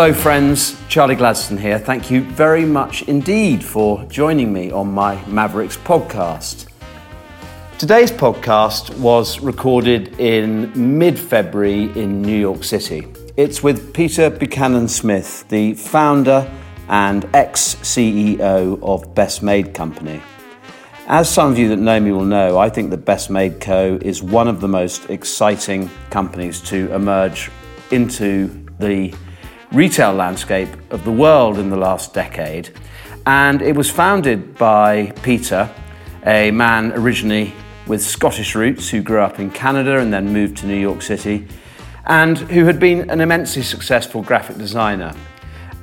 Hello, friends. Charlie Gladstone here. Thank you very much indeed for joining me on my Mavericks podcast. Today's podcast was recorded in mid February in New York City. It's with Peter Buchanan Smith, the founder and ex CEO of Best Made Company. As some of you that know me will know, I think that Best Made Co. is one of the most exciting companies to emerge into the retail landscape of the world in the last decade. And it was founded by Peter, a man originally with Scottish roots who grew up in Canada and then moved to New York City, and who had been an immensely successful graphic designer.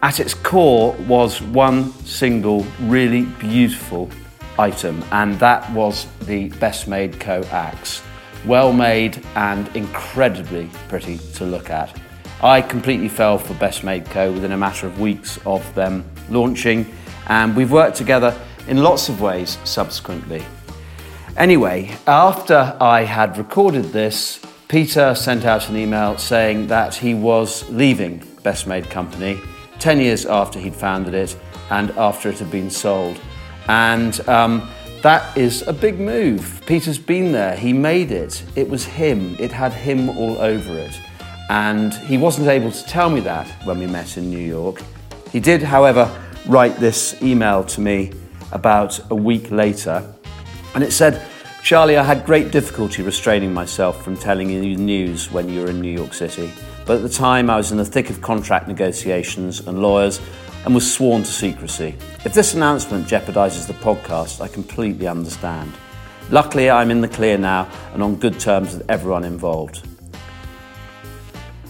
At its core was one single, really beautiful item, and that was the Best Made Co. axe. Well made and incredibly pretty to look at. I completely fell for Best Made Co. within a matter of weeks of them launching, and we've worked together in lots of ways subsequently. Anyway, after I had recorded this, Peter sent out an email saying that he was leaving Best Made Company 10 years after he'd founded it and after it had been sold. And um, that is a big move. Peter's been there, he made it. It was him, it had him all over it. And he wasn't able to tell me that when we met in New York. He did, however, write this email to me about a week later and it said, Charlie, I had great difficulty restraining myself from telling you the news when you were in New York City. But at the time, I was in the thick of contract negotiations and lawyers and was sworn to secrecy. If this announcement jeopardises the podcast, I completely understand. Luckily, I'm in the clear now and on good terms with everyone involved.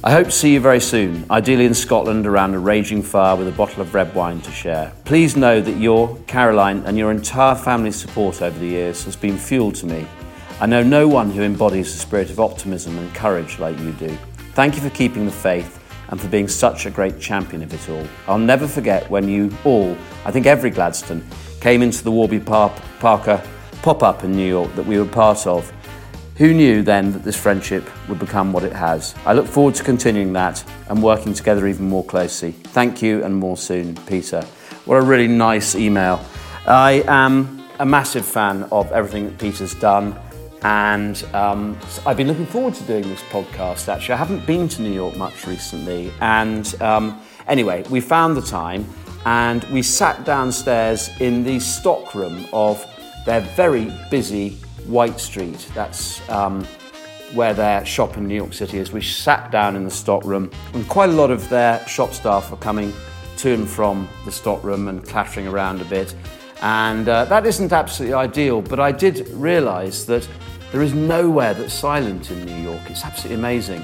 I hope to see you very soon, ideally in Scotland around a raging fire with a bottle of red wine to share. Please know that your, Caroline, and your entire family's support over the years has been fuel to me. I know no one who embodies the spirit of optimism and courage like you do. Thank you for keeping the faith and for being such a great champion of it all. I'll never forget when you all, I think every Gladstone, came into the Warby Parker pop up in New York that we were part of who knew then that this friendship would become what it has? I look forward to continuing that and working together even more closely. Thank you and more soon, Peter. What a really nice email. I am a massive fan of everything that Peter's done. And um, I've been looking forward to doing this podcast actually. I haven't been to New York much recently. And um, anyway, we found the time and we sat downstairs in the stockroom of their very busy White Street. That's um, where their shop in New York City is. We sat down in the stockroom, and quite a lot of their shop staff were coming to and from the stockroom and clattering around a bit. And uh, that isn't absolutely ideal, but I did realise that there is nowhere that's silent in New York. It's absolutely amazing.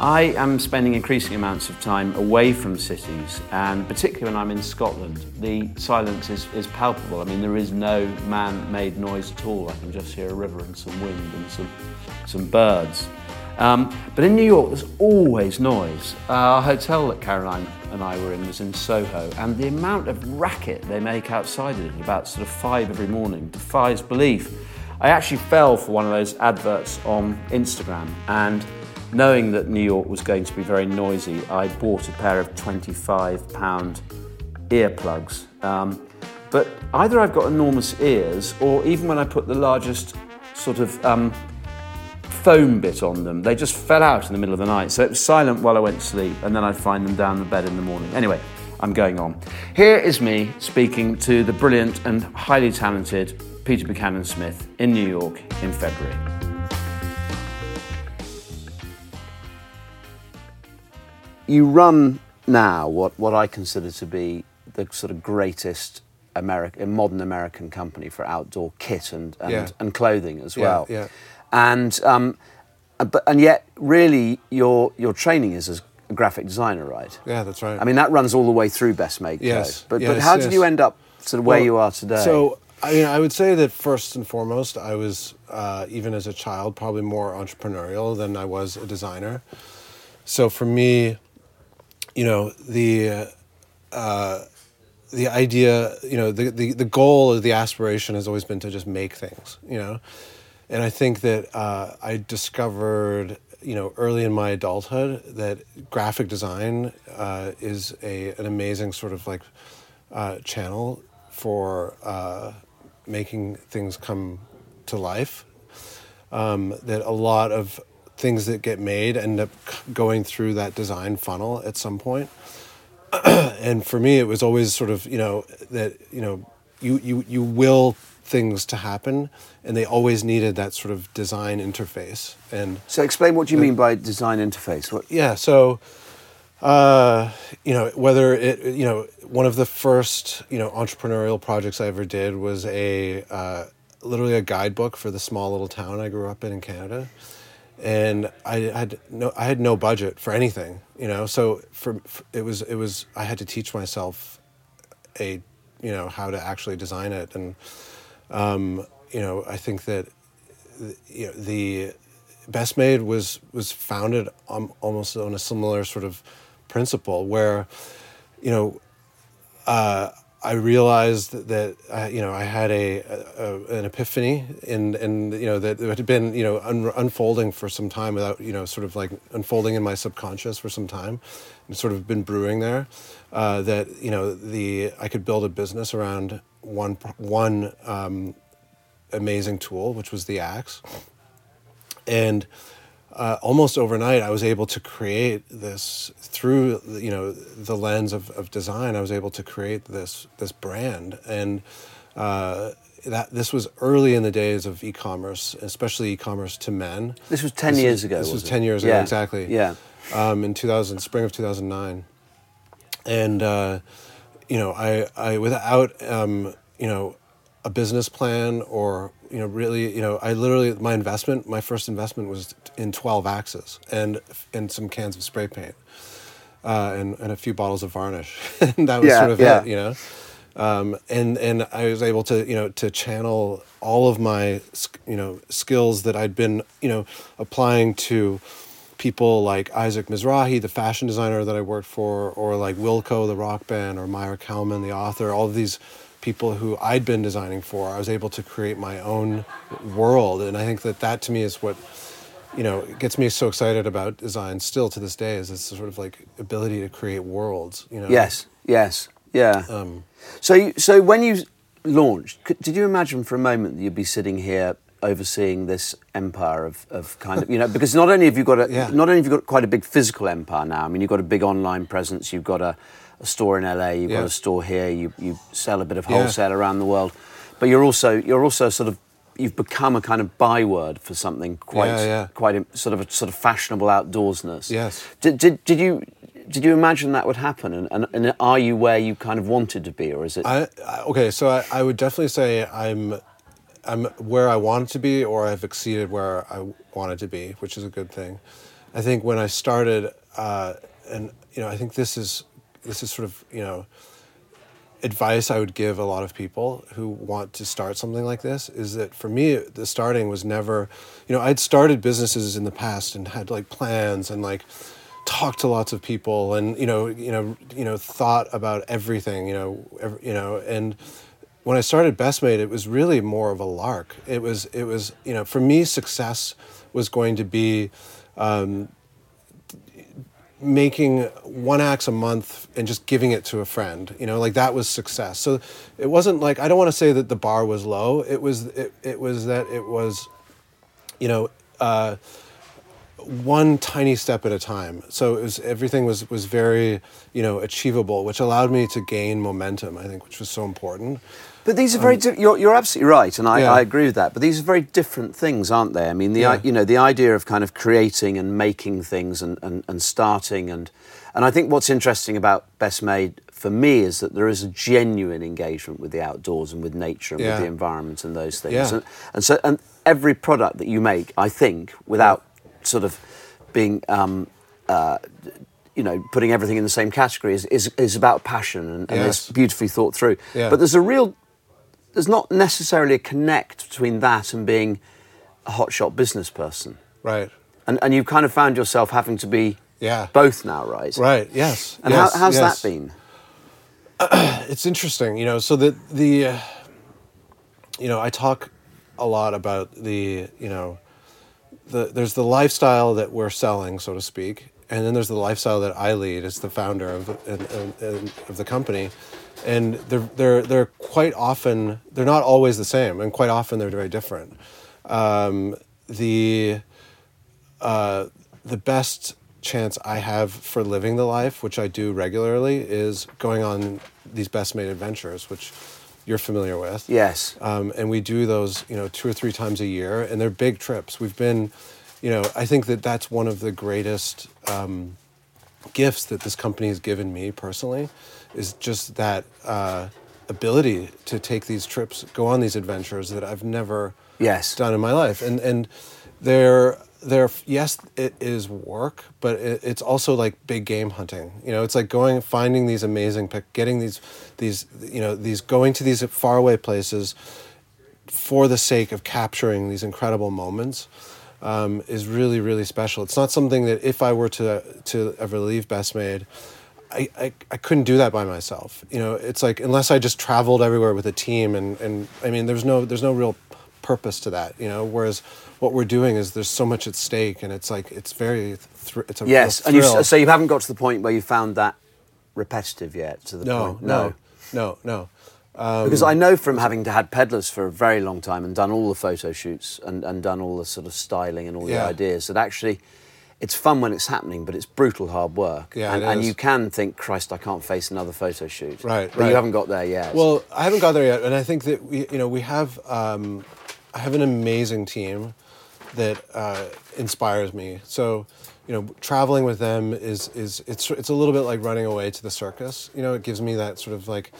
I am spending increasing amounts of time away from cities, and particularly when I'm in Scotland, the silence is, is palpable. I mean, there is no man made noise at all. I can just hear a river and some wind and some, some birds. Um, but in New York, there's always noise. Uh, our hotel that Caroline and I were in was in Soho, and the amount of racket they make outside of it about sort of five every morning defies belief. I actually fell for one of those adverts on Instagram, and Knowing that New York was going to be very noisy, I bought a pair of 25 pound earplugs. Um, but either I've got enormous ears, or even when I put the largest sort of um, foam bit on them, they just fell out in the middle of the night. So it was silent while I went to sleep, and then I'd find them down the bed in the morning. Anyway, I'm going on. Here is me speaking to the brilliant and highly talented Peter Buchanan Smith in New York in February. You run now what, what I consider to be the sort of greatest American, modern American company for outdoor kit and, and, yeah. and clothing as well. Yeah, yeah. And, um, but, and yet, really, your, your training is as a graphic designer, right? Yeah, that's right. I mean, that runs all the way through Best Made Yes. But, yes, but how yes. did you end up sort of where well, you are today? So, I mean, I would say that first and foremost, I was, uh, even as a child, probably more entrepreneurial than I was a designer. So for me, you know the uh, the idea you know the, the the goal or the aspiration has always been to just make things you know and i think that uh, i discovered you know early in my adulthood that graphic design uh, is a an amazing sort of like uh, channel for uh, making things come to life. Um, that a lot of things that get made end up going through that design funnel at some point. and for me, it was always sort of you know that you know you you you will things to happen, and they always needed that sort of design interface. And so, explain what you mean by design interface. What? Yeah, so uh, you know whether it you know one of the first you know entrepreneurial projects I ever did was a uh, literally a guidebook for the small little town I grew up in in Canada and I had no I had no budget for anything, you know. So for, for, it was it was I had to teach myself a you know how to actually design it, and um, you know I think that you know, the Best Made was was founded on, almost on a similar sort of principle where you know. Uh, I realized that uh, you know I had a, a, an epiphany and and you know that it had been you know un- unfolding for some time without you know sort of like unfolding in my subconscious for some time and sort of been brewing there uh, that you know the I could build a business around one one um, amazing tool which was the axe. And uh, almost overnight, I was able to create this through you know the lens of, of design. I was able to create this this brand, and uh, that this was early in the days of e-commerce, especially e-commerce to men. This was ten this years was, ago. This was, was ten years yeah. ago exactly. Yeah. Um, in two thousand, spring of two thousand nine, and uh, you know, I I without um, you know a business plan or you know really you know i literally my investment my first investment was in 12 axes and and some cans of spray paint uh, and, and a few bottles of varnish and that was yeah, sort of yeah. it you know um, and and i was able to you know to channel all of my you know skills that i'd been you know applying to people like Isaac Mizrahi, the fashion designer that I worked for, or like Wilco, the rock band, or Maira Kalman, the author, all of these people who I'd been designing for. I was able to create my own world, and I think that that to me is what you know gets me so excited about design still to this day. Is this sort of like ability to create worlds. You know. Yes. Yes. Yeah. Um, so, you, so when you launched, did you imagine for a moment that you'd be sitting here overseeing this empire of, of kind of you know because not only have you got a Yeah. not only have you got quite a big physical empire now. I mean, you've got a big online presence. You've got a, a store in LA. You've got a store here. You you sell a bit of Yeah. wholesale around the world, but you're also you're also sort of you've become a kind of byword for something quite Yeah, yeah. quite sort of a sort of fashionable outdoorsness. Yes. Did, did, did you did you imagine that would happen? And, and, and are you where you kind of wanted to be, or is it? I, I okay, so I, I would definitely say I'm I'm where I wanted to be, or I've exceeded where I wanted to be, which is a good thing. I think when I started, uh, and you know, I think this is this is sort of you know advice I would give a lot of people who want to start something like this is that for me the starting was never you know I'd started businesses in the past and had like plans and like talked to lots of people and you know you know you know thought about everything you know ev you know and when I started Best Made it was really more of a lark. It was it was you know for me success was going to be um, making one axe a month and just giving it to a friend you know like that was success. So it wasn't like i don't want to say that the bar was low. It was it, it was that it was you know uh, one tiny step at a time. So it was everything was was very you know achievable which allowed me to gain momentum i think which was so important But these are very. di- you're, you're absolutely right, and I, Um, Yeah. I agree with that. But these are very different things, aren't they? I mean, the Yeah. you know the idea of kind of creating and making things and, and, and starting and and I think what's interesting about Best Made for me is that there is a genuine engagement with the outdoors and with nature and Yeah. with the environment and those things. And, and so and every product that you make, I think, without sort of being. Um, uh, you know, putting everything in the same category is, is, is about passion and, and Yes. it's beautifully thought through. Yeah. But there's a real there's not necessarily a connect between that and being a hotshot business person. right And, and you've kind of found yourself having to be Yeah. both now, right? right yes And yes, how, how's yes. that been? it's interesting, you know. So the the, uh, you know, I talk a lot about the you know, the there's the lifestyle that we're selling, so to speak, and then there's the lifestyle that I lead as the founder of and, and, and of the company, and they're they're they're quite often they're not always the same, and quite often they're very different. Um, the uh, the best chance I have for living the life, which I do regularly, is going on these best made adventures, which you're familiar with. Yes. Um, and we do those, you know, two or three times a year, and they're big trips. We've been, you know, I think that that's one of the greatest um, gifts that this company has given me personally, is just that uh, ability to take these trips, go on these adventures that I've never Yes. done in my life, and and they're they're yes, it is work, but it, it's also like big game hunting. You know, it's like going finding these amazing, pic- getting these these you know these going to these faraway places for the sake of capturing these incredible moments. Um, is really really special. It's not something that if I were to to ever leave Best Made, I, I, I couldn't do that by myself. You know, it's like unless I just traveled everywhere with a team, and, and I mean, there's no there's no real purpose to that. You know, whereas what we're doing is there's so much at stake, and it's like it's very thr- it's a Yes, and you, so you haven't got to the point where you found that repetitive yet. To the no, point, no, no, no. because I um, know from having to had Pedlars for a very long time and done all the photo shoots and, and done all the sort of styling and all the Yeah. ideas that actually it's fun when it's happening, but it's brutal hard work. Yeah, and, and you can think, Christ, I can't face another photo shoot. Right, but right. you haven't got there yet. Well, I haven't got there yet, and I think that we, you know, we have, um, I have an amazing team that uh, inspires me. So, you know, traveling with them is is it's it's a little bit like running away to the circus. You know, it gives me that sort of like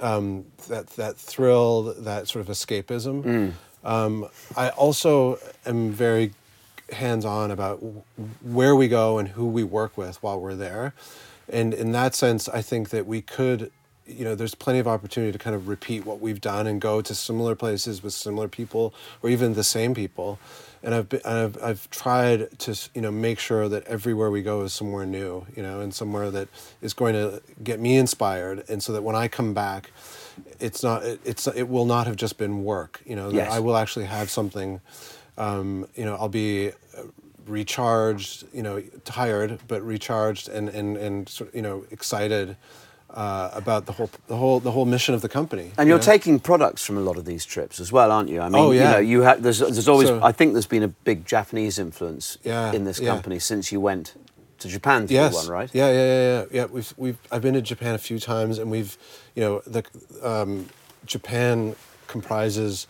um, that that thrill, that sort of escapism. Um, I also am very hands on about where we go and who we work with while we're there. And in that sense, I think that we could, you know, there's plenty of opportunity to kind of repeat what we've done and go to similar places with similar people or even the same people. And I've, been, I've, I've tried to, you know, make sure that everywhere we go is somewhere new, you know, and somewhere that is going to get me inspired. And so that when I come back, it's not, it, it's, it will not have just been work, you know, that I will actually have something um, you know, I'll be uh, recharged, you know, tired but recharged and and and sort of, you know excited uh, about the whole the whole the whole mission of the company. And you you're know? taking products from a lot of these trips as well, aren't you? I mean, Oh, yeah. you know, you ha- there's there's always So- I think there's been a big Japanese influence Yeah, in this yeah. company since you went to Japan to yes, one, right? Yeah, yeah, yeah, yeah. Yeah, we've we've I've been to Japan a few times, and we've, you know, the um, Japan comprises,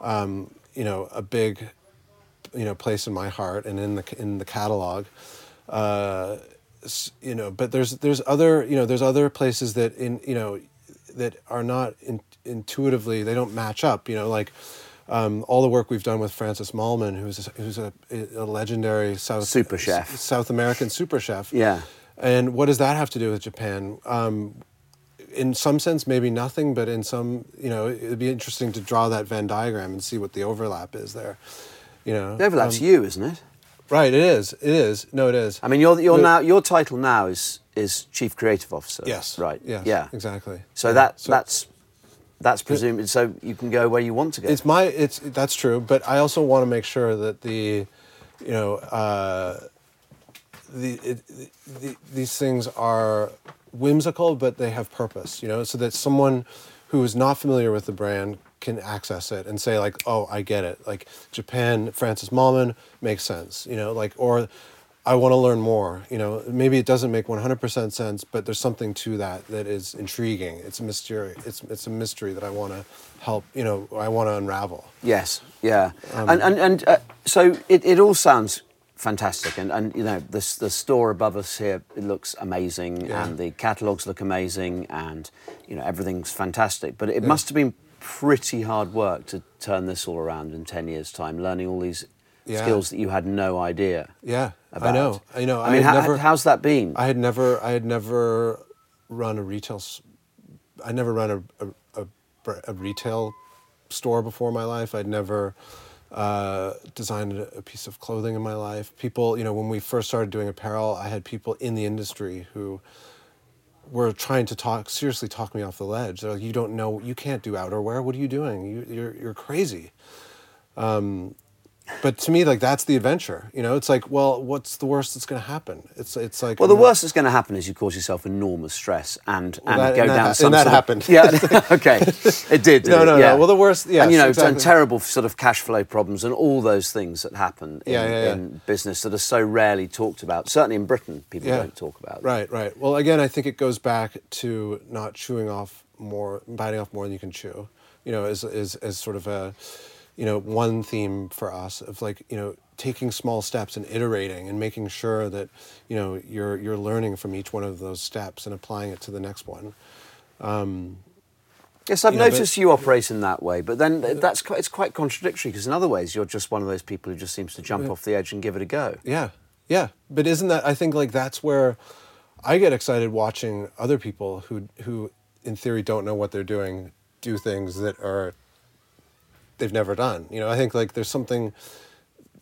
um, you know, a big, you know, place in my heart and in the in the catalog. Uh, you know, but there's there's other you know there's other places that in you know that are not in, intuitively they don't match up. You know, like. Um, all the work we've done with Francis Mallmann, who's a, who's a, a legendary South Super chef. South American super chef. Yeah. And what does that have to do with Japan? Um, in some sense, maybe nothing, but in some, you know, it'd be interesting to draw that Venn diagram and see what the overlap is there. You know, The overlap's Um, you, isn't it? right? It is. It is. No, it is. I mean, you're, you're But- now your title now is is chief creative officer. Yes. Right. Yes. Yeah. Exactly. So Yeah. that So that's that's presumed. So you can go where you want to go. it's my. It's that's true, but I also want to make sure that the, you know, uh, the, it, the these things are whimsical, but they have purpose. You know, so that someone who is not familiar with the brand can access it and say like, "Oh, I get it." Like Japan, Francis Mallmann makes sense. You know, like or. I want to learn more. You know, maybe it doesn't make one hundred percent sense, but there's something to that that is intriguing. It's a mystery. It's it's a mystery that I want to help. You know, I want to unravel. Yes, yeah, Um, and and and uh, so it, it all sounds fantastic, and and you know the the store above us here it looks amazing, Yeah. and the catalogs look amazing, and you know everything's fantastic. But it must have been pretty hard work to turn this all around in ten years' time, learning all these Yeah. skills that you had no idea. Yeah, About. I know. I know. I mean, never, how's that been? I had never. I had never run a retail. I never run a a, a, a retail store before in my life. I'd never uh, designed a, a piece of clothing in my life. People, you know, when we first started doing apparel, I had people in the industry who were trying to talk seriously talk me off the ledge. They're like, "You don't know. You can't do outerwear. What are you doing? You, you're you're crazy." Um, but to me, like that's the adventure. You know, it's like, well, what's the worst that's going to happen? It's it's like Well, the worst that's going to happen is you cause yourself enormous stress and, and that- go and down ha- some and that sort of- happened. Yeah, okay, it did. did No, it? no, no. Well, the worst- yes, and you know, exactly. and terrible sort of cash flow problems and all those things that happen in, Yeah, yeah, yeah. in business that are so rarely talked about. Certainly in Britain, people Yeah. don't talk about. Right, right. Well, again, I think it goes back to not chewing off more, biting off more than you can chew. You know, as as as sort of a, you know, one theme for us of like you know taking small steps and iterating and making sure that you know you're you're learning from each one of those steps and applying it to the next one. Um, yes, I've You know, but- noticed you operate in that way, but then that's quite, it's quite contradictory because in other ways you're just one of those people who just seems to jump off the edge and give it a go. Yeah, yeah. But isn't that? I think like that's where I get excited watching other people who who in theory don't know what they're doing do things that are they've never done. You know, I think like there's something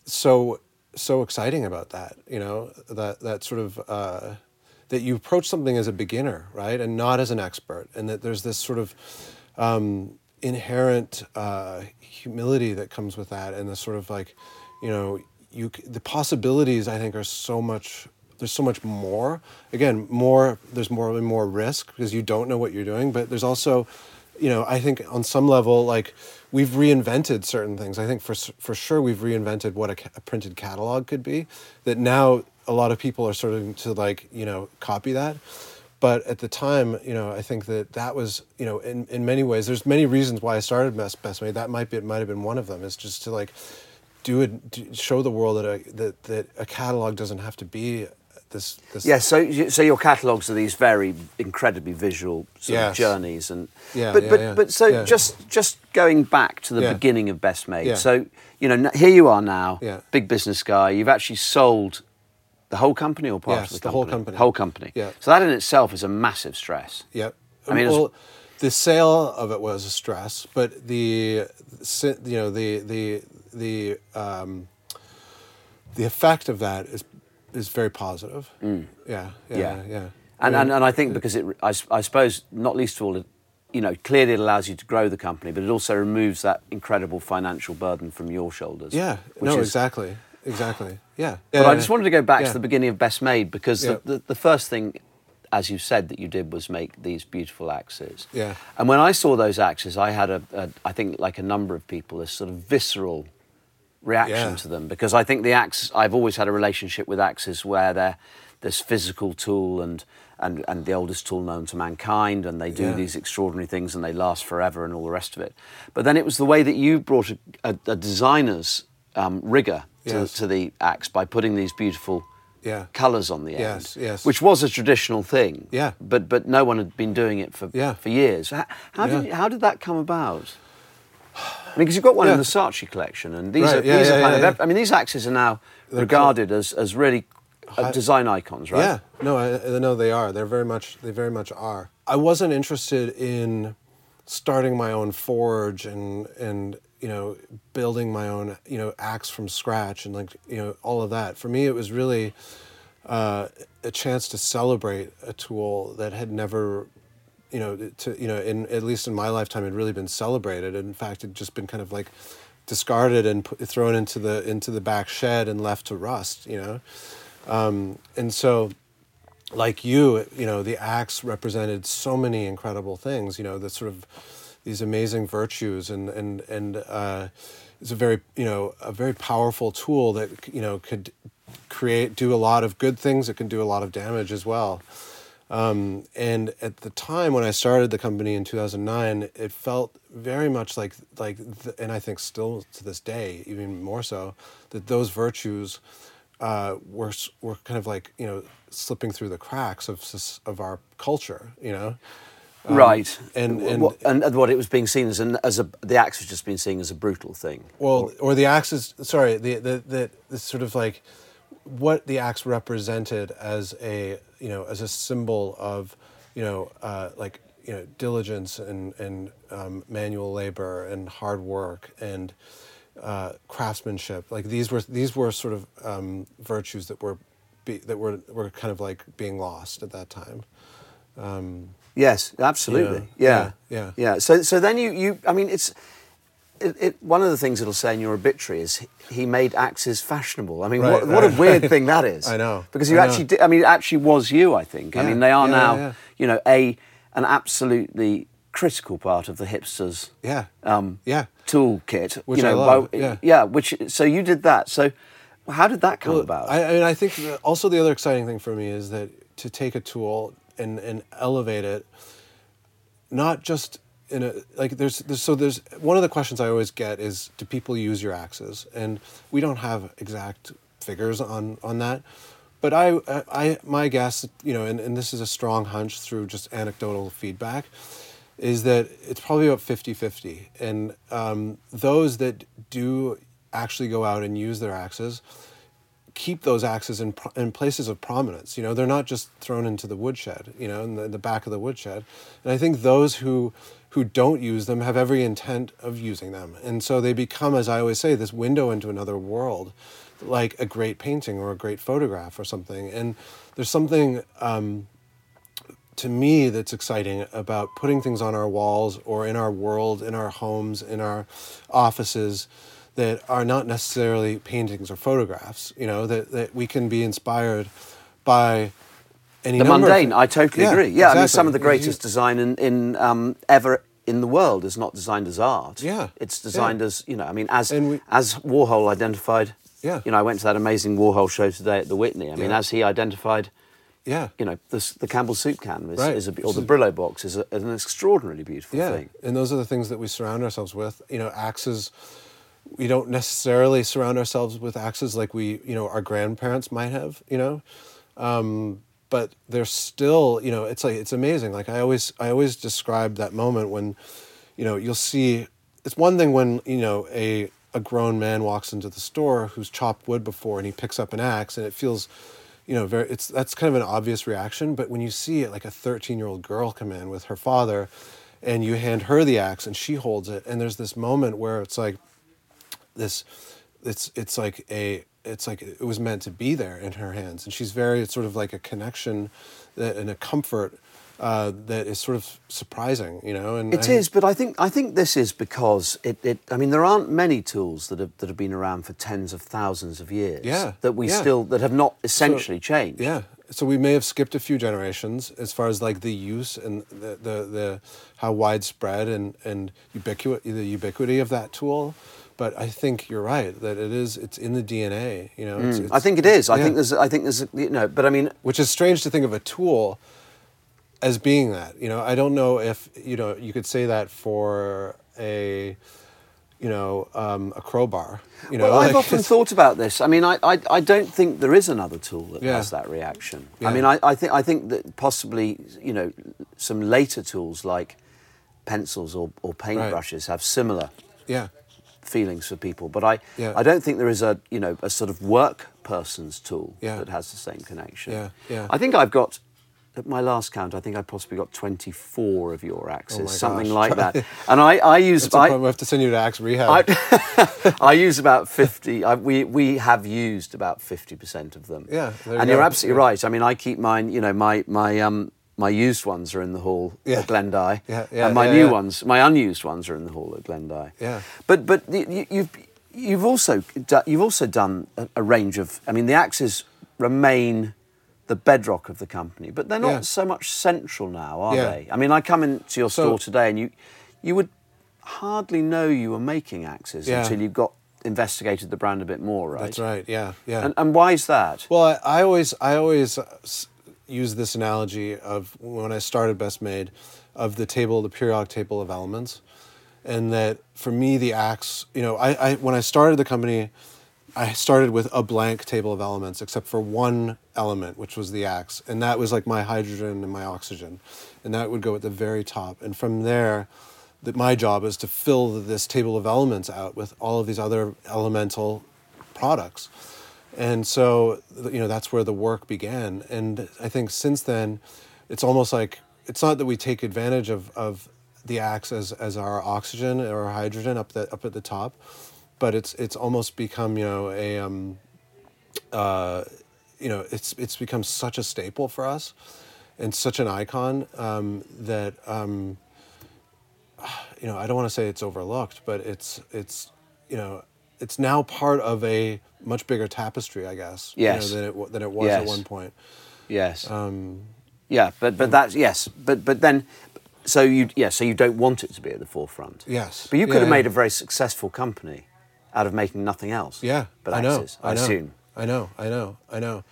so so exciting about that. You know, that that sort of. Uh, that you approach something as a beginner, right, and not as an expert, and that there's this sort of um, inherent uh, humility that comes with that, and the sort of like, you know, you the possibilities I think are so much. There's so much more. Again, more. There's more and more risk because you don't know what you're doing, but there's also, you know, I think on some level, like we've reinvented certain things. I think for for sure we've reinvented what a, a printed catalog could be. That now a lot of people are starting to like you know copy that but at the time you know i think that that was you know in, in many ways there's many reasons why i started best best made that might be it might have been one of them is just to like do it show the world that a that, that a catalog doesn't have to be this this Yes, so so your catalogues are these very incredibly visual sort of Yes. journeys, and Yeah, but yeah, but yeah, but so yeah. just just going back to the Yeah. beginning of Best Made. Yeah. So you know here you are now, Yeah. big business guy. You've actually sold the whole company or part Yes, of the the whole company? Whole company. Yeah. So that in itself is a massive stress. Yep. I mean, well, the sale of it was a stress, but the, you know, the the the um, the effect of that is is very positive. Yeah, yeah, Yeah. yeah. yeah. And, I and, mean, and I think because it, I, I suppose, not least of all, it, you know, clearly it allows you to grow the company, but it also removes that incredible financial burden from your shoulders. yeah, no, is- exactly, exactly. Yeah. But Yeah, I just wanted to go back to the beginning of Best Made because the, the, the first thing, as you said, that you did was make these beautiful axes. Yeah. And when I saw those axes, I had a, a I think like a number of people, a sort of visceral reaction Yeah. to them because I think the axe. I've always had a relationship with axes where they're this physical tool and. And, and the oldest tool known to mankind, and they do Yeah. these extraordinary things, and they last forever, and all the rest of it. But then it was the way that you brought a, a, a designer's um, rigor to, Yes. to the axe by putting these beautiful Yeah. colours on the end, Yes, yes. which was a traditional thing. Yeah. But but no one had been doing it for Yeah. for years. How, how did how did that come about? I mean, because you've got one in the Saatchi collection, and these Right, are yeah, these are yeah, kind yeah, of. I mean, these axes are now They're regarded as as really uh, design icons, right? Yeah, no, I, I know they are. They're very much. They very much are. I wasn't interested in starting my own forge and and you know building my own you know axe from scratch and like you know all of that. For me, it was really uh, a chance to celebrate a tool that had never you know to you know in at least in my lifetime had really been celebrated. In fact it just been kind of like discarded and put, thrown into the into the back shed and left to rust you know? Um, and so like you you know the axe represented so many incredible things you know the sort of these amazing virtues and and and uh, it's a very you know a very powerful tool that you know could create do a lot of good things. It can do a lot of damage as well um, and at the time when I started the company in 2009, it felt very much like like, th- and I think still to this day, even more so, that those virtues uh, were were kind of like you know slipping through the cracks of of our culture, you know. Um, right. and- and- what, and and what it was being seen as an as a the axe was just being seen as a brutal thing. Well, or the axe is Sorry, the the the, the sort of like what the axe represented as a you know as a symbol of you know uh, like you know diligence and and um, manual labor and hard work and uh, craftsmanship. Like these were these were sort of um, virtues that were be, that were were kind of like being lost at that time. Yes, absolutely. Yeah, Yeah, yeah, yeah. So, so then you, you, I mean, it's it, it, one of the things it'll say in your obituary is he- made axes fashionable. I mean, Right, what, what a right, weird right. thing that is. I know, because you I actually did. I mean, it actually was you. I think. I mean, they are yeah, now, yeah, yeah. you know, a an absolutely critical part of the hipsters. Yeah. Um, Yeah. Toolkit. Which you know, I love, well, yeah. Yeah. Which so you did that. So how did that come Well, about? I, I mean, I think also the other exciting thing for me is that to take a tool and, and elevate it, not just in a like there's, there's so there's one of the questions I always get is do people use your axes and we don't have exact figures on on that, but I I my guess you know and, and this is a strong hunch through just anecdotal feedback is that it's probably about 50-50 and um, those that do actually go out and use their axes keep those axes in, in places of prominence. You know, they're not just thrown into the woodshed, you know, in the, the back of the woodshed. And I think those who who don't use them have every intent of using them. And so they become, as I always say, this window into another world, like a great painting or a great photograph or something. And there's something um, to me that's exciting about putting things on our walls or in our world, in our homes, in our offices that are not necessarily paintings or photographs, you know, that, that we can be inspired by any the number of- mundane. I totally Yeah, agree. Yeah, I mean, some of the You- greatest design in, in um, ever in the world is not designed as art. Yeah, it's designed yeah. as you know. I mean, as we- as Warhol identified. Yeah. You know, I went to that amazing Warhol show today at the Whitney. I mean, as he identified. Yeah. You know, the, the Campbell soup can is, Right. is a, or the Brillo box is, a, is an extraordinarily beautiful yeah. thing. And those are the things that we surround ourselves with. You know, axes, we don't necessarily surround ourselves with axes like we, you know, our grandparents might have, you know. Um, but they're still, you know, it's like it's amazing. Like I always I always describe that moment when, you know, you'll see it's one thing when, you know, a a grown man walks into the store who's chopped wood before and he picks up an axe and it feels you know very it's that's kind of an obvious reaction but when you see it like a 13 year old girl come in with her father and you hand her the axe and she holds it and there's this moment where it's like this it's it's like a it's like it was meant to be there in her hands and she's very it's sort of like a connection that and a comfort uh, that is sort of surprising you know and It I- is, but I think I think this is because it, it. I mean, there aren't many tools that have that have been around for tens of thousands of years. Yeah, That we yeah. still that have not essentially changed. Yeah. So we may have skipped a few generations as far as like the use and the the, the how widespread and and ubiquity the ubiquity of that tool. But I think you're right that it is it's in the DNA. You know, it's, Mm, I think it is. I think there's. I think there's. You know, but I mean, which is strange to think of a tool as being that. You know, I don't know if you know you could say that for a you know um, a crowbar. You know, well, I've like often thought about this. I mean, I, I, I don't think there is another tool that Yeah. has that reaction. Yeah. I mean, I, I think I think that possibly you know some later tools like pencils or, or paintbrushes have similar yeah. Feelings for people. But I, Yeah. I don't think there is a you know a sort of work person's tool Yeah. that has the same connection. Yeah, yeah. I think I've got. At my last count, I think I possibly got 24 of your axes, Oh something gosh. like that. And I, I use I, problem. we have to send you to Axe Rehab. I, I use about 50. I, we, we have used about 50% of them. Yeah, there you and you're absolutely Yeah. right. I mean, I keep mine, you know, my, my, um, my used ones are in the hall Yeah. at Glen Dye. Yeah, yeah, and my new ones, my unused ones are in the hall at Glen Dye. Yeah. But, but the, you, you've, you've, also, you've also done a, a range of, I mean, the axes remain the bedrock of the company, but they're not so much central now, are they? I mean, I come into your So- store today and you, you would hardly know you were making axes until you got investigated the brand a bit more, right? That's right. Yeah, yeah. And, and why is that? Well, I, I always I always uh, use this analogy of when I started Best Made, of the table, the periodic table of elements, and that for me the axe, you know, I, I when I started the company, I started with a blank table of elements except for one element, which was the axe, and that was like my hydrogen and my oxygen, and that would go at the very top, and from there. That my job is to fill this table of elements out with all of these other elemental products. And so, you know, that's where the work began. And I think since then, it's almost like it's not that we take advantage of, of the axe as, as our oxygen or hydrogen up the up at the top, but it's it's almost become you know a um, uh, you know it's it's become such a staple for us, and such an icon um, that um, you know, I don't want to say it's overlooked, but it's it's you know, it's now part of a much bigger tapestry, I guess. you know, Yes. than it than it was at one point. Yes. Um, yeah, but but that's yes, but but then, so you yeah, so you don't want it to be at the forefront. Yes. But you could Yeah, have made a very successful company out of making nothing else. Yeah, But I know. I, I know. assume. I know. I know. I know.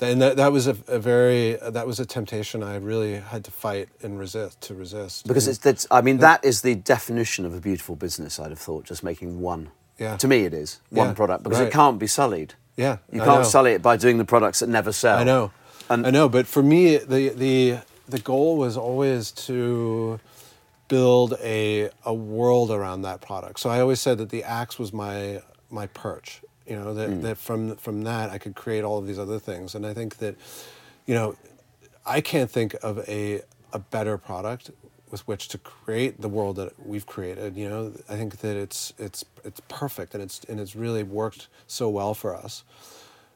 And that, that was a, a very that was a temptation I really had to fight and resist to resist Because it's that's I mean that is the definition of a beautiful business. I'd have thought just making one. Yeah. To me, it is one Yeah, product because right. it can't be sullied. Yeah, You can't sully it by doing the products that never sell. I know. And I know, but for me, the the the goal was always to build a a world around that product. So I always said that the axe was my my perch. You know that, Mm. that from from that I could create all of these other things, and I think that, you know, I can't think of a a better product with which to create the world that we've created. You know, I think that it's it's it's perfect, and it's and it's really worked so well for us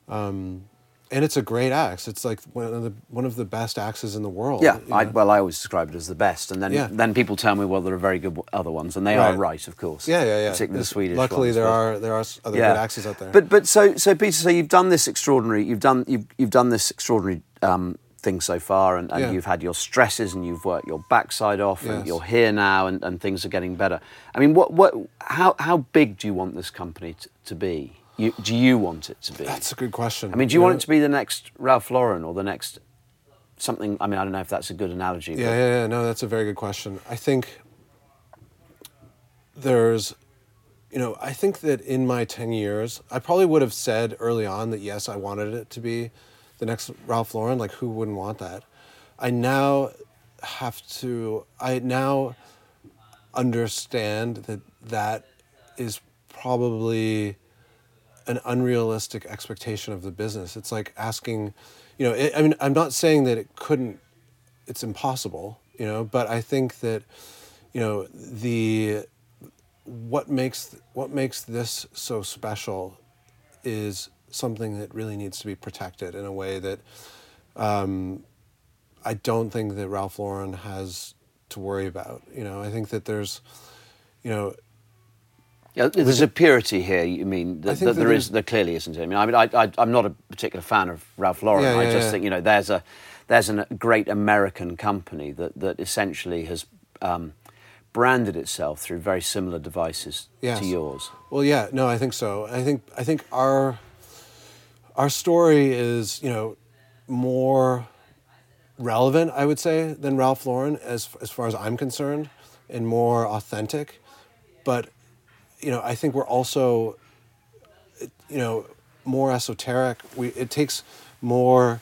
Um, and it's a great axe. It's like one of the one of the best axes in the world. Yeah, I, well, I always describe it as the best, and then Yeah. then people tell me, well, there are very good other ones, and they are Right. right, of course. yeah, yeah, yeah. Particularly the Swedish. Luckily, ones, there are there are other good axes out there. But but so so Peter, so you've done this extraordinary. You've done you've you've done this extraordinary um, thing so far, and, and Yeah. you've had your stresses, and you've worked your backside off, and you're here now, and, and things are getting better. I mean, what what how how big do you want this company to, to be? You, do you want it to be? that's a good question. I mean, do you want it to be the next Ralph Lauren or the next something? I mean, I don't know if that's a good analogy. Yeah, yeah, yeah. No, that's a very good question. I think there's, you know, I think that in my 10 years, I probably would have said early on that yes, I wanted it to be the next Ralph Lauren. Like, who wouldn't want that? I now have to, I now understand that that is probably an unrealistic expectation of the business. It's like asking, you know, it, I mean, I'm not saying that it couldn't, it's impossible, you know, but I think that, you know, the, what makes, what makes this so special is something that really needs to be protected in a way that um, I don't think that Ralph Lauren has to worry about. You know, I think that there's, you know, Yeah, there's a purity here. You mean that, that there there's- there clearly isn't. I mean, I mean, I, I, I'm not a particular fan of Ralph Lauren. Yeah, I just yeah. think you know there's a there's a great American company that that essentially has um, branded itself through very similar devices Yes. to yours. Well, yeah, no, I think so. I think I think our our story is you know more relevant, I would say, than Ralph Lauren as as far as I'm concerned, and more authentic. But you know, I think we're also you know more esoteric. We it takes more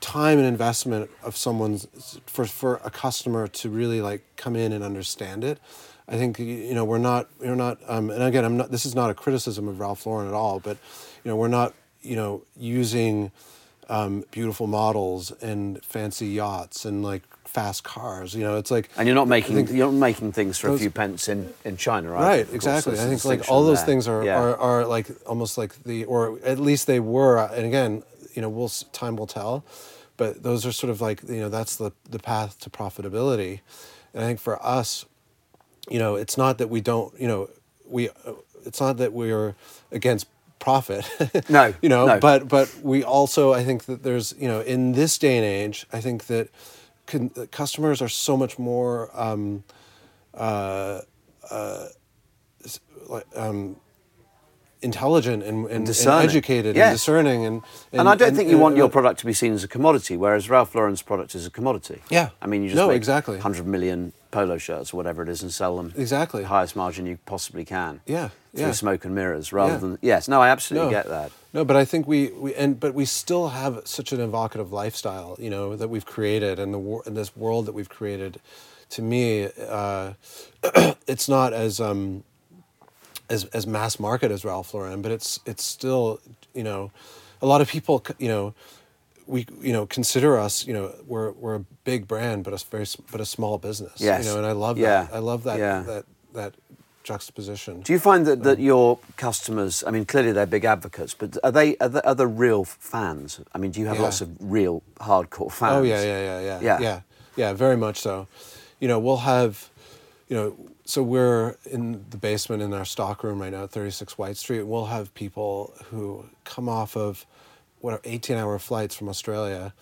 time and investment of someone's for for a customer to really like come in and understand it. I think you know we're not we're not um, and again I'm not this is not a criticism of Ralph Lauren at all, but you know we're not you know using um, beautiful models and fancy yachts and like fast cars. You know it's like And you're not making think- you're not making things for a few pence in, in China, right? Right, exactly. I think like all those there. things are, Yeah. are, are like almost like the, or at least they were. And again, you know, we'll time will tell, but those are sort of like you know that's the the path to profitability, and I think for us, you know, it's not that we don't, you know, we, uh, it's not that we're against profit. No, you know, no. but but we also I think that there's you know in this day and age I think that con- customers are so much more. Um, like um, intelligent and, and, and discerning. educated Yes. and discerning and And, I don't think you want your uh, product to be seen as a commodity, whereas Ralph Lauren's product is a commodity. Yeah. I mean, you just No, make exactly. 100 million polo shirts or whatever it is and sell them Exactly. the highest margin you possibly can. Yeah, Through yeah. smoke and mirrors rather Yeah. than. Yes, no, I absolutely no, get that. No, but I think we, we and but we still have such an evocative lifestyle, you know, that we've created and the wor- and this world that we've created. To me, uh, it's not as um, as as mass market as Ralph Lauren, but it's it's still you know, a lot of people you know, we you know consider us you know we're we're a big brand but a very but a small business. Yes. You know, and I love Yeah. that. I love that Yeah. that that juxtaposition. Do you find that, that um, your customers, I mean, clearly they're big advocates, but are they are they, are they real fans? I mean, do you have Yeah. lots of real hardcore fans? Oh yeah, yeah, yeah, yeah, Yeah. yeah, yeah, very much so. You know, we'll have, you know, so we're in the basement in our stock room right now at 36 White Street. We'll have people who come off of what are 18 hour flights from Australia.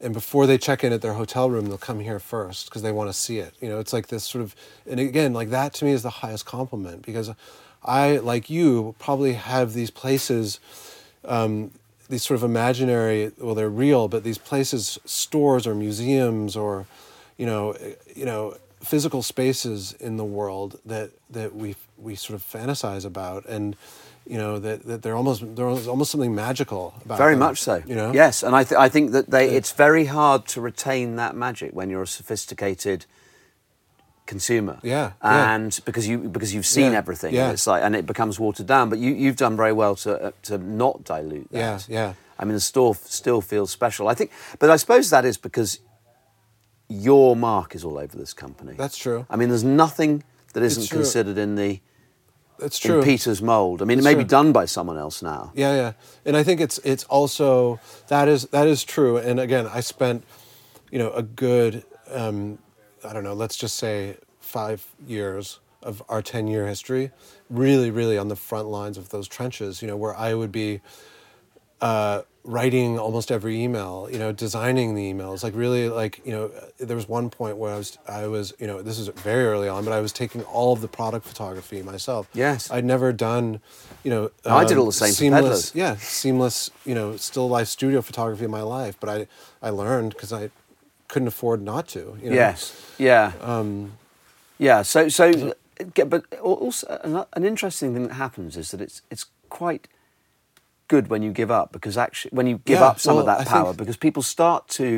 And before they check in at their hotel room, they'll come here first because they want to see it. You know, it's like this sort of, and again, like that to me is the highest compliment because I, like you, probably have these places, um, these sort of imaginary, well, they're real, but these places, stores or museums or, you know, you know, physical spaces in the world that that we we sort of fantasize about and you know that, that they're almost there's almost something magical about it. very them, much so you know yes and i, th- I think that they it's very hard to retain that magic when you're a sophisticated consumer Yeah, yeah. and because you because you've seen Yeah, everything yeah. and it's like and it becomes watered down but you you've done very well to uh, to not dilute that Yeah, yeah. i mean the store f- still feels special i think but i suppose that is because your mark is all over this company That's true. i mean there's nothing that isn't considered in the it's true in peter's mold i mean it It's may be done by someone else now Yeah, yeah, and I think it's it's also that is that is true. And again, I spent, you know, a good, um, I don't know, let's just say five years of our ten year history, really, really on the front lines of those trenches. You know, where I would be. Uh, writing almost every email you know designing the emails like really like you know there was one point where i was i was you know this is very early on but i was taking all of the product photography myself Yes. i'd never done you know I did um, all the same seamless yeah seamless you know still life studio photography in my life but i i learned because i couldn't afford not to you know? Yes. Yeah. Um, yeah. So so, but also an, an interesting thing that happens is that it's it's quite good when you give up because actually when you give Yeah, up some of that power think- because people start to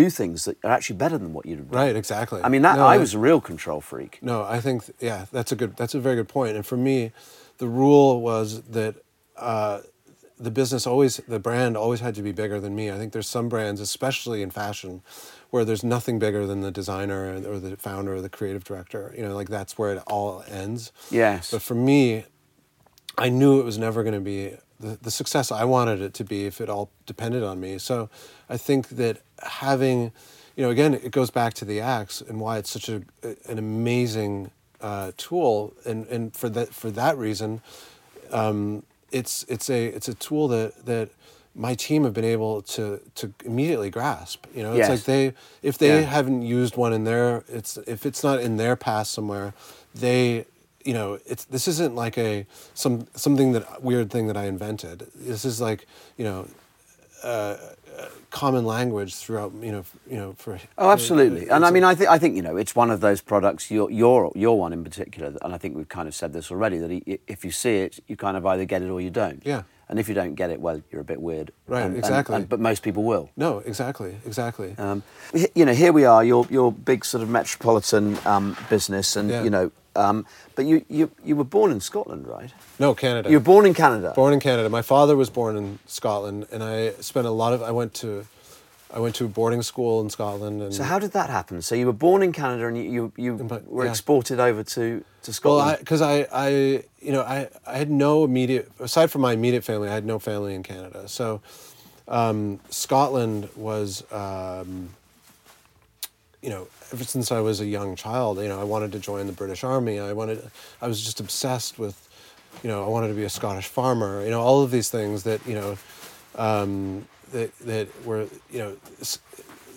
do things that are actually better than what you did. right exactly I mean that No, I was a real control freak. No, I think yeah, that's a good. That's a very good point. And for me, the rule was that uh, the business always, the brand always had to be bigger than me. I think there's some brands, especially in fashion, where there's nothing bigger than the designer or the founder or the creative director. You know, like that's where it all ends. Yes. But for me, I knew it was never going to be the, the success I wanted it to be if it all depended on me. So I think that having, you know, again, it goes back to the axe and why it's such a, an amazing uh, tool. And, and for that, for that reason, um, it's, it's, a, it's a tool that, that my team have been able to, to immediately grasp. You know, it's Yes. like they, if they Yeah. haven't used one in their, it's, if it's not in their past somewhere, they, you know, it's this isn't like a some something that weird thing that I invented. This is like you know, uh, uh, common language throughout. You know, f- you know for. Oh, absolutely. And I mean, I think I think you know it's one of those products. Your your your one in particular, and I think we've kind of said this already. That if you see it, you kind of either get it or you don't. Yeah. And if you don't get it, well, you're a bit weird. Right, And- and- exactly. and- but most people will. No, exactly, exactly. Um, you know, here we are. Your your big sort of metropolitan um, business, and Yeah. you know, um, but you, you you were born in Scotland, right? no, Canada. You were born in Canada. born in Canada. My father was born in Scotland, and I spent a lot of. I went to, I went to a boarding school in Scotland, and So how did that happen? So you were born in Canada, and you you, you were yeah. exported over to to Well, Scotland. because I, I, you know, I, I had no immediate, aside from my immediate family, I had no family in Canada. So, um, Scotland was, um, you know, ever since I was a young child, you know, I wanted to join the British Army. I wanted, I was just obsessed with, you know, I wanted to be a Scottish farmer. You know, all of these things that, you know, um, that that were, you know, S-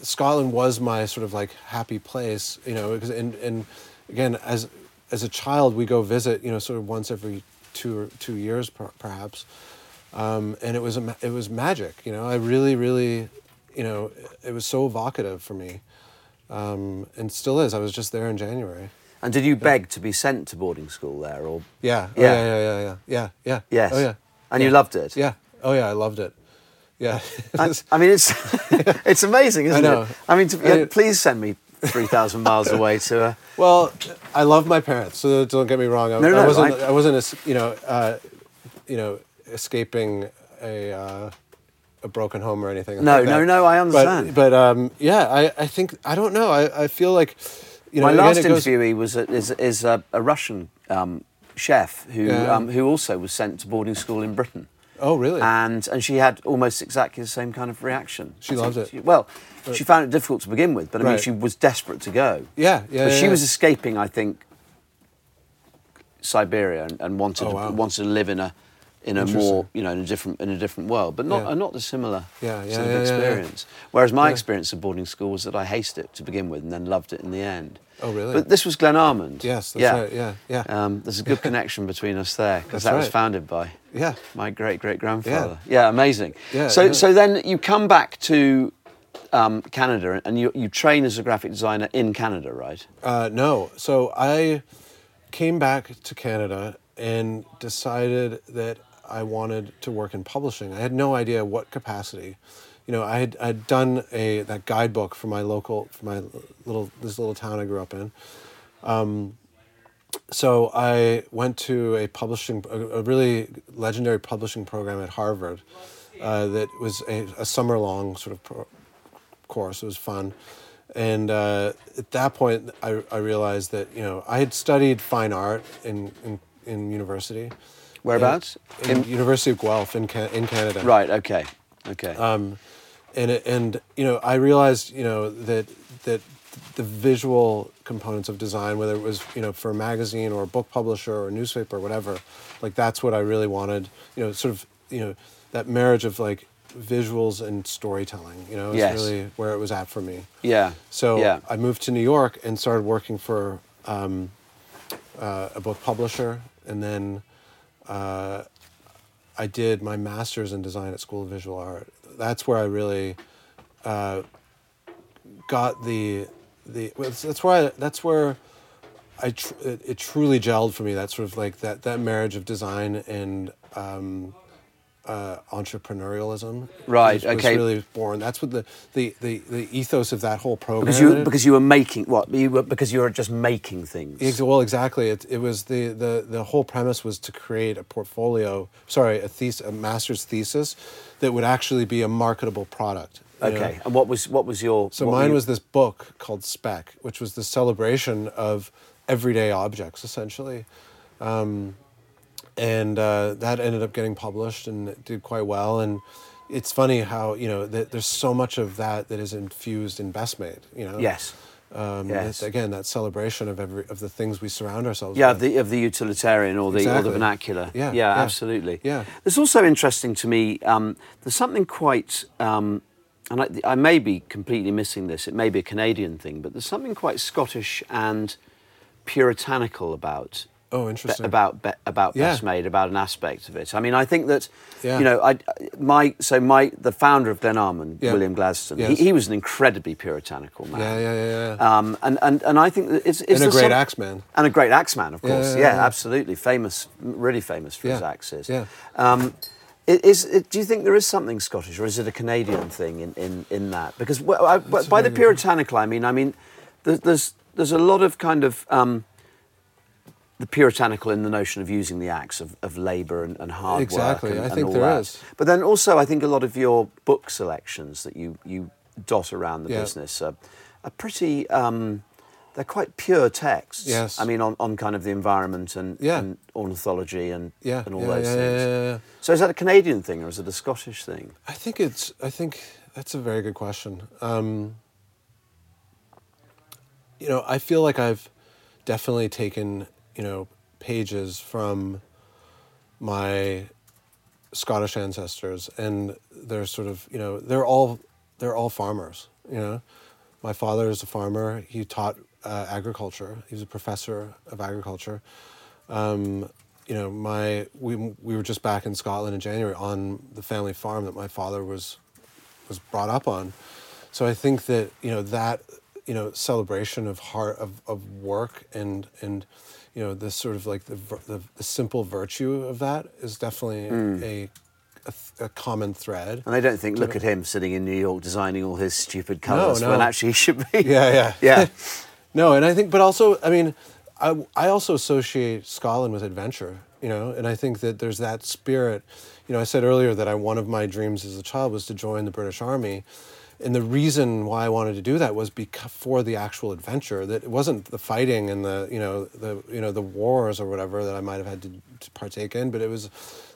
Scotland was my sort of like happy place, you know, because and and again as as a child we go visit, you know, sort of once every two or two years per, perhaps, um, and it was it was magic, you know. I really really, you know, it was so evocative for me, um, and still is. I was just there in January. and did you beg to be sent to boarding school there, or Yeah. Oh, Yeah. yeah. Yeah. Yeah. Yeah. Yeah. Yeah. yes? Oh yeah. And yeah. you loved it. Yeah. Oh yeah. I loved it. Yeah. I, I mean, it's it's amazing, isn't know. it? I mean, to, I- yeah, please send me three thousand miles away to a. Well, I love my parents, so don't get me wrong. I, No, no, I wasn't. I- I, wasn't, you know, uh, you know, escaping a uh, a broken home or anything. No, like that. no, no, I understand. But, but um, yeah, I, I think I don't know. I, I feel like, you know, My last goes- interviewee was a, is is a, a Russian um, chef who Yeah. um, who also was sent to boarding school in Britain. Oh, really? And and she had almost exactly the same kind of reaction. She loved it. she- well, she found it difficult to begin with, but I mean, she was desperate to go. Yeah, yeah, But yeah, she yeah. was escaping, I think, Siberia and, and wanted Oh, wow. wanted to live in a in a more you know in a different in a different world, but not Yeah. a not dissimilar Yeah, yeah, sort of yeah, experience. Whereas my experience of boarding school was that I hated it to begin with and then loved it in the end. Oh, really? But this was Glenalmond. Yes, that's yeah. right. Yeah, yeah. Um, there's a good connection between us there because that was founded by Yeah. my great great grandfather. Yeah. amazing. Yeah, so so then you come back to um, Canada and you you train as a graphic designer in Canada, right? Uh, no. So I came back to Canada and decided that I wanted to work in publishing. I had no idea what capacity. You know, I had I'd done a that guidebook for my local for my little this little town I grew up in. Um, so I went to a publishing a, a really legendary publishing program at Harvard uh, that was a, a summer long sort of pro- course. It was fun. And uh, at that point, I, I realized that you know I had studied fine art in in, in university. Whereabouts? In, in University of Guelph in Can- in Canada. Right. Okay. Okay. Um, and and you know I realized you know that that the visual components of design, whether it was you know for a magazine or a book publisher or a newspaper or whatever, like that's what I really wanted. You know, sort of you know that marriage of like visuals and storytelling. You know, is Yes. really where it was at for me. yeah. So yeah. I moved to New York and started working for um, uh, a book publisher, and then uh, I did my master's in design at School of Visual Art. That's where I really uh, got the the. That's where I, that's where I tr- it, it truly gelled for me. That sort of like that that marriage of design and. Um, uh, entrepreneurialism, Right, was, was okay. really born. That's what the, the, the, the ethos of that whole program. because you because you were making what you were because you were just making things. Ex- Well, exactly. It, it was the, the, the whole premise was to create a portfolio, sorry, a, thes- a master's thesis that would actually be a marketable product. you know? Okay. And what was what was your So mine you- was this book called Speck, which was the celebration of everyday objects, essentially. Um, and uh, that ended up getting published and it did quite well. And it's funny how, you know, that there's so much of that that is infused in Best Made, you know? yes. Um, Yes. again, that celebration of every of the things we surround ourselves Yeah, with. the of the utilitarian or the or the vernacular. Yeah, yeah, yeah. absolutely. Yeah. It's also interesting to me. Um, there's something quite, um, and I, I may be completely missing this. It may be a Canadian thing, but there's something quite Scottish and puritanical about. Oh, be- interesting. about be- about Yeah. best made about an aspect of it. I mean, I think that Yeah. you know, I my so my the founder of Glenalmond, Yeah. William Gladstone, Yes. he, he was an incredibly puritanical man. Yeah, yeah, yeah, yeah. Um, and, and, and I think that it's, it's And a great sort- axeman. And a great axeman, of course. yeah, absolutely. Famous, really famous for his axes. yeah. Um, i- is, do you think there is something Scottish, or is it a Canadian thing in, in, in that? Because well, I, by the puritanical, I mean, I mean, there's, there's, there's a lot of kind of um, the puritanical in the notion of using the axe of, of labour and, and hard Exactly, work. And, I think there that. is. But then also, I think a lot of your book selections that you, you dot around the Yeah. business are, are pretty. Um, they're quite pure texts. Yes. I mean, on, on kind of the environment and, Yeah. and ornithology and, Yeah, and all yeah, those yeah, things. yeah, yeah, yeah. So is that a Canadian thing or is it a Scottish thing? I think it's. I think that's a very good question. Um, you know, I feel like I've definitely taken you know pages from my Scottish ancestors, and they're sort of you know they're all they're all farmers. You know, my father is a farmer. He taught uh, agriculture. He was a professor of agriculture. Um, you know, my we we were just back in Scotland in January on the family farm that my father was was brought up on. So I think that you know that you know celebration of heart of, of work and and you know the sort of like the, the the simple virtue of that is definitely a, hmm. a a common thread. And I don't think, look at him sitting in New York designing all his stupid colours no. when actually he should be. Yeah, yeah, Yeah. no, and I think, but also, I mean, I I also associate Scotland with adventure, you know, and I think that there's that spirit. You know, I said earlier that I one of my dreams as a child was to join the British Army, and the reason why I wanted to do that was because for the actual adventure. That it wasn't the fighting and the you know the you know the wars or whatever that I might have had to, to partake in, but it was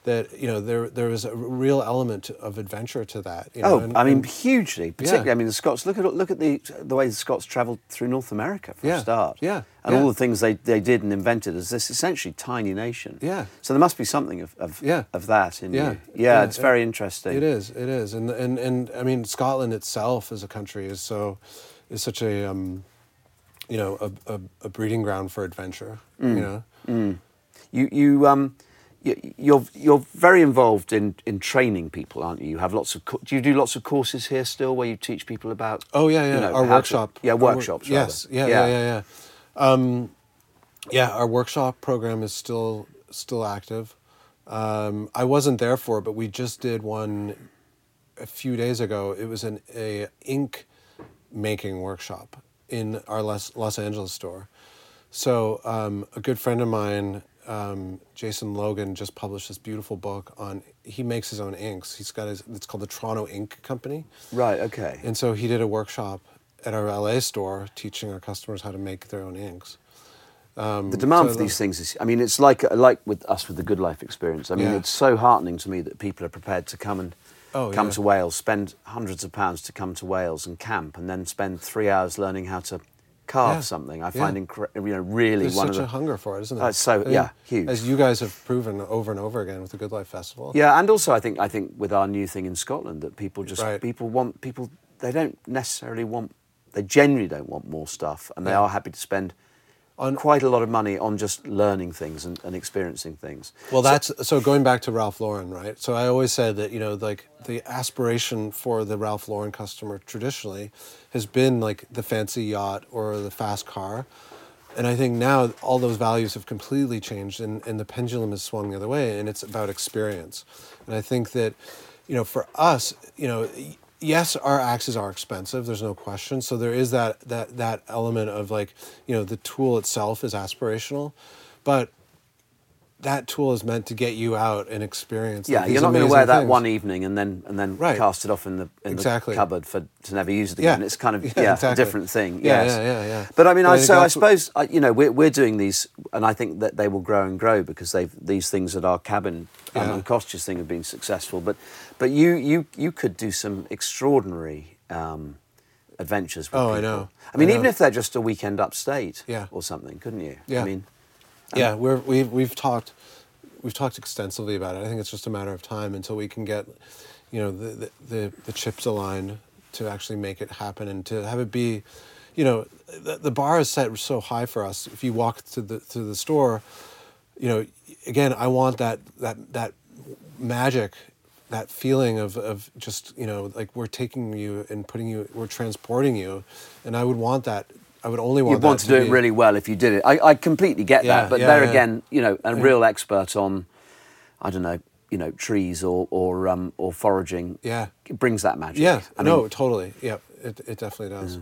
that you know there there was a real element of adventure to that. You know, oh, and- I mean, hugely. Particularly, Yeah. I mean, the Scots. Look at look at the the way the Scots travelled through North America for Yeah, a start. yeah, and yeah. all the things they, they did and invented as this essentially tiny nation. Yeah. So there must be something of of, Yeah. of that in Yeah, you. Yeah, yeah, it's it- very interesting. It is. It is, and and and I mean, Scotland itself as a country is so is such a um, you know a, a, a breeding ground for adventure. Mm. You know. You you um. You- You're you're very involved in, in training people, aren't you? You have lots of co- do you do lots of courses here still where you teach people about Oh yeah, yeah. you know, our how to- workshop. yeah wor- workshops. Yes. Yeah, yeah. Yeah. Yeah. Um, yeah. Our workshop program is still still active. Um, I wasn't there for it, but we just did one a few days ago. It was an a ink making workshop in our Los, Los Angeles store. So um, a good friend of mine, um, Jason Logan, just published this beautiful book on. He makes his own inks. He's got his. It's called the Toronto Ink Company. Right. Okay. And so he did a workshop at our LA store teaching our customers how to make their own inks. Um, the demand so for the- these things is i mean it's like like with us with the good life experience i mean Yeah. it's so heartening to me that people are prepared to come and Oh, come yeah. to wales spend hundreds of pounds to come to wales and camp and then spend three hours learning how to carve Yeah. something i Yeah. find incre- you know really There's one such of a the hunger for it, isn't uh, there? it's so- I mean, yeah, huge. As you guys have proven over and over again with the Good Life Festival. yeah and also i think i think with our new thing in scotland that people just Right. people want people they don't necessarily want they genuinely don't want more stuff and they Yeah. are happy to spend On- quite a lot of money on just learning things and, and experiencing things Well, that's so going back to Ralph Lauren, right? So I always said that you know, like the aspiration for the Ralph Lauren customer traditionally has been like the fancy yacht or the fast car, and I think now all those values have completely changed, and, and the pendulum has swung the other way, and it's about experience, and I think that, you know, for us, you know. Yes, our axes are expensive. There's no question. So there is that that that element of like, you know, the tool itself is aspirational, but that tool is meant to get you out and experience. Yeah, you're not going to wear that things. one evening and then and then Right. cast it off in the in Exactly. the cupboard for to never use it Yeah. again. It's kind of Yeah, yeah, exactly. a different thing. Yeah, yes. yeah, yeah, yeah. But I mean, I, I so I suppose I, you know we're we're doing these, and I think that they will grow and grow because they've these things at our cabin um, Yeah. and Costa's thing have been successful. But but you you you could do some extraordinary. Um, Adventures with Oh, people. I know. I mean, I even know. if they're just a weekend upstate, Yeah. or something, couldn't you? Yeah. I mean, yeah, we're we've we've talked we've talked extensively about it. I think it's just a matter of time until we can get, you know, the the, the, the chips aligned to actually make it happen and to have it be, you know, the, the bar is set so high for us. If you walk to the to the store, you know, again, I want that that that magic. That feeling of, of just you know like we're taking you and putting you we're transporting you, and I would want that I would only want You'd want to do it really well if you did it. I, I completely get Yeah, that, but yeah, there yeah. again, you know, a real expert on, I don't know, you know, trees or or um, or foraging. Yeah. it brings that magic. Yeah, I no, mean, totally. Yeah, it, it definitely does.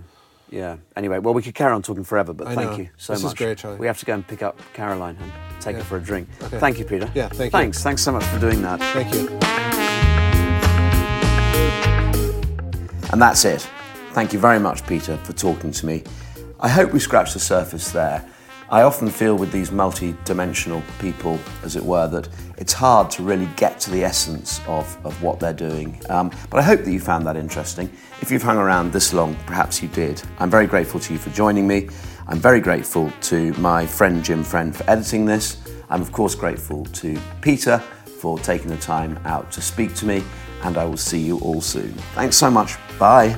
yeah. Anyway, well, we could carry on talking forever, but I thank know. you so much. This is great, Charlie. We have to go and pick up Caroline and take her for a drink. Okay. Thank you, Peter. Yeah, thank you. Thanks. Thanks so much for doing that. Thank you. And that's it. Thank you very much, Peter, for talking to me. I hope we scratched the surface there. I often feel with these multi dimensional people, as it were, that it's hard to really get to the essence of, of what they're doing. Um, but I hope that you found that interesting. If you've hung around this long, perhaps you did. I'm very grateful to you for joining me. I'm very grateful to my friend Jim Friend for editing this. I'm, of course, grateful to Peter for taking the time out to speak to me, and I will see you all soon. Thanks so much. Bye.